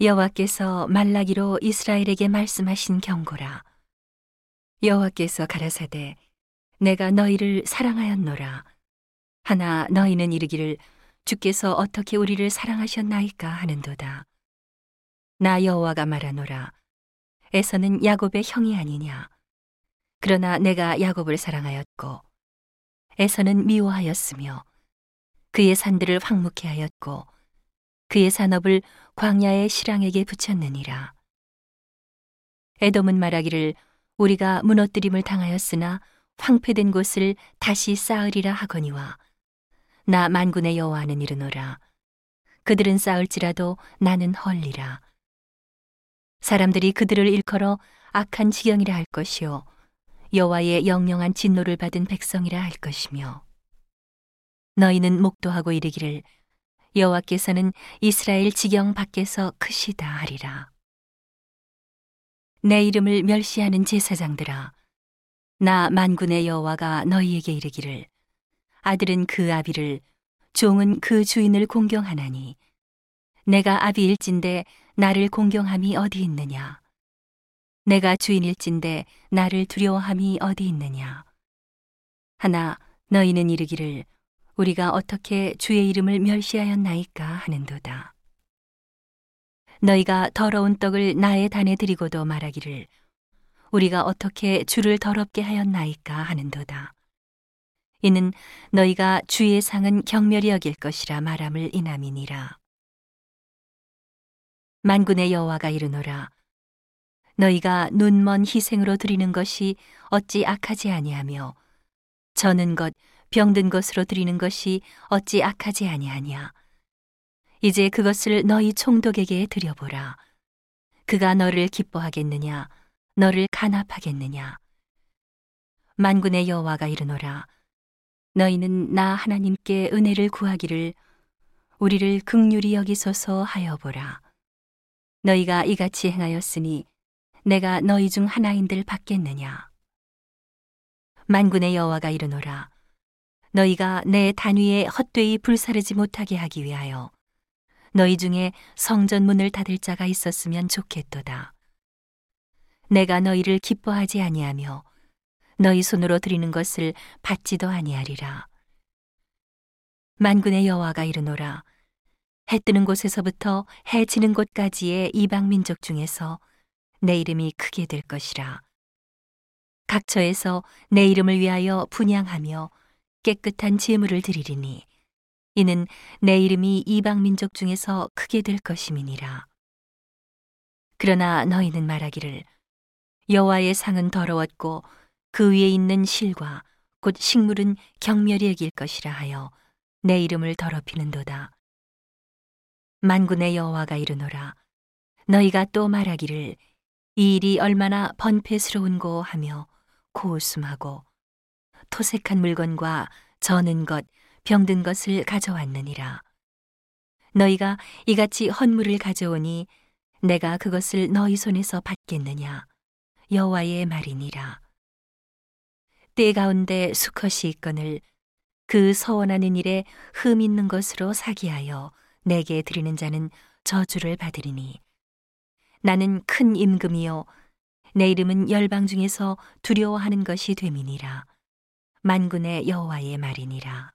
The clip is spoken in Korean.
여호와께서 말라기로 이스라엘에게 말씀하신 경고라. 여호와께서 가라사대 내가 너희를 사랑하였노라. 하나 너희는 이르기를 주께서 어떻게 우리를 사랑하셨나이까 하는도다. 나 여호와가 말하노라. 에서는 야곱의 형이 아니냐. 그러나 내가 야곱을 사랑하였고 에서는 미워하였으며 그의 산들을 황무케 하였고 그의 산업을 광야의 실랑에게 붙였느니라. 에돔은 말하기를 우리가 무너뜨림을 당하였으나 황폐된 곳을 다시 쌓으리라 하거니와 나 만군의 여호와는 이르노라. 그들은 쌓을지라도 나는 헐리라. 사람들이 그들을 일컬어 악한 지경이라 할 것이요 여호와의 영영한 진노를 받은 백성이라 할 것이며 너희는 목도하고 이르기를 여호와께서는 이스라엘 지경 밖에서 크시다 하리라. 내 이름을 멸시하는 제사장들아, 나 만군의 여호와가 너희에게 이르기를 아들은 그 아비를 종은 그 주인을 공경하나니 내가 아비일진데 나를 공경함이 어디 있느냐? 내가 주인일진데 나를 두려워함이 어디 있느냐? 하나 너희는 이르기를 우리가 어떻게 주의 이름을 멸시하였나이까 하는도다. 너희가 더러운 떡을 나의 단에 드리고도 말하기를 우리가 어떻게 주를 더럽게 하였나이까 하는도다. 이는 너희가 주의 상은 경멸이 여길 것이라 말함을 인함이니라. 만군의 여호와가 이르노라. 너희가 눈먼 희생으로 드리는 것이 어찌 악하지 아니하며 저는 것 병든 것으로 드리는 것이 어찌 악하지 아니하냐. 이제 그것을 너희 총독에게 드려보라. 그가 너를 기뻐하겠느냐, 너를 간합하겠느냐. 만군의 여호와가 이르노라. 너희는 나 하나님께 은혜를 구하기를 우리를 극률이 여기소서 하여 보라. 너희가 이같이 행하였으니 내가 너희 중 하나인들 받겠느냐. 만군의 여호와가 이르노라. 너희가 내 단위에 헛되이 불사르지 못하게 하기 위하여 너희 중에 성전 문을 닫을 자가 있었으면 좋겠도다. 내가 너희를 기뻐하지 아니하며 너희 손으로 드리는 것을 받지도 아니하리라. 만군의 여호와가 이르노라. 해 뜨는 곳에서부터 해 지는 곳까지의 이방 민족 중에서 내 이름이 크게 될 것이라. 각처에서 내 이름을 위하여 분양하며 깨끗한 제물을 드리리니 이는 내 이름이 이방 민족 중에서 크게 될 것임이니라. 그러나 너희는 말하기를 여호와의 상은 더러웠고 그 위에 있는 실과 곧 식물은 경멸이 여길 것이라 하여 내 이름을 더럽히는도다. 만군의 여호와가 이르노라 너희가 또 말하기를 이 일이 얼마나 번패스러운고 하며 고웃음하고 토색한 물건과 저는 것, 병든 것을 가져왔느니라. 너희가 이같이 헌물을 가져오니 내가 그것을 너희 손에서 받겠느냐? 여호와의 말이니라. 때 가운데 수컷이 있거늘 그 서원하는 일에 흠 있는 것으로 사기하여 내게 드리는 자는 저주를 받으리니 나는 큰 임금이요 내 이름은 열방 중에서 두려워하는 것이 됨이니라. 만군의 여호와의 말이니라.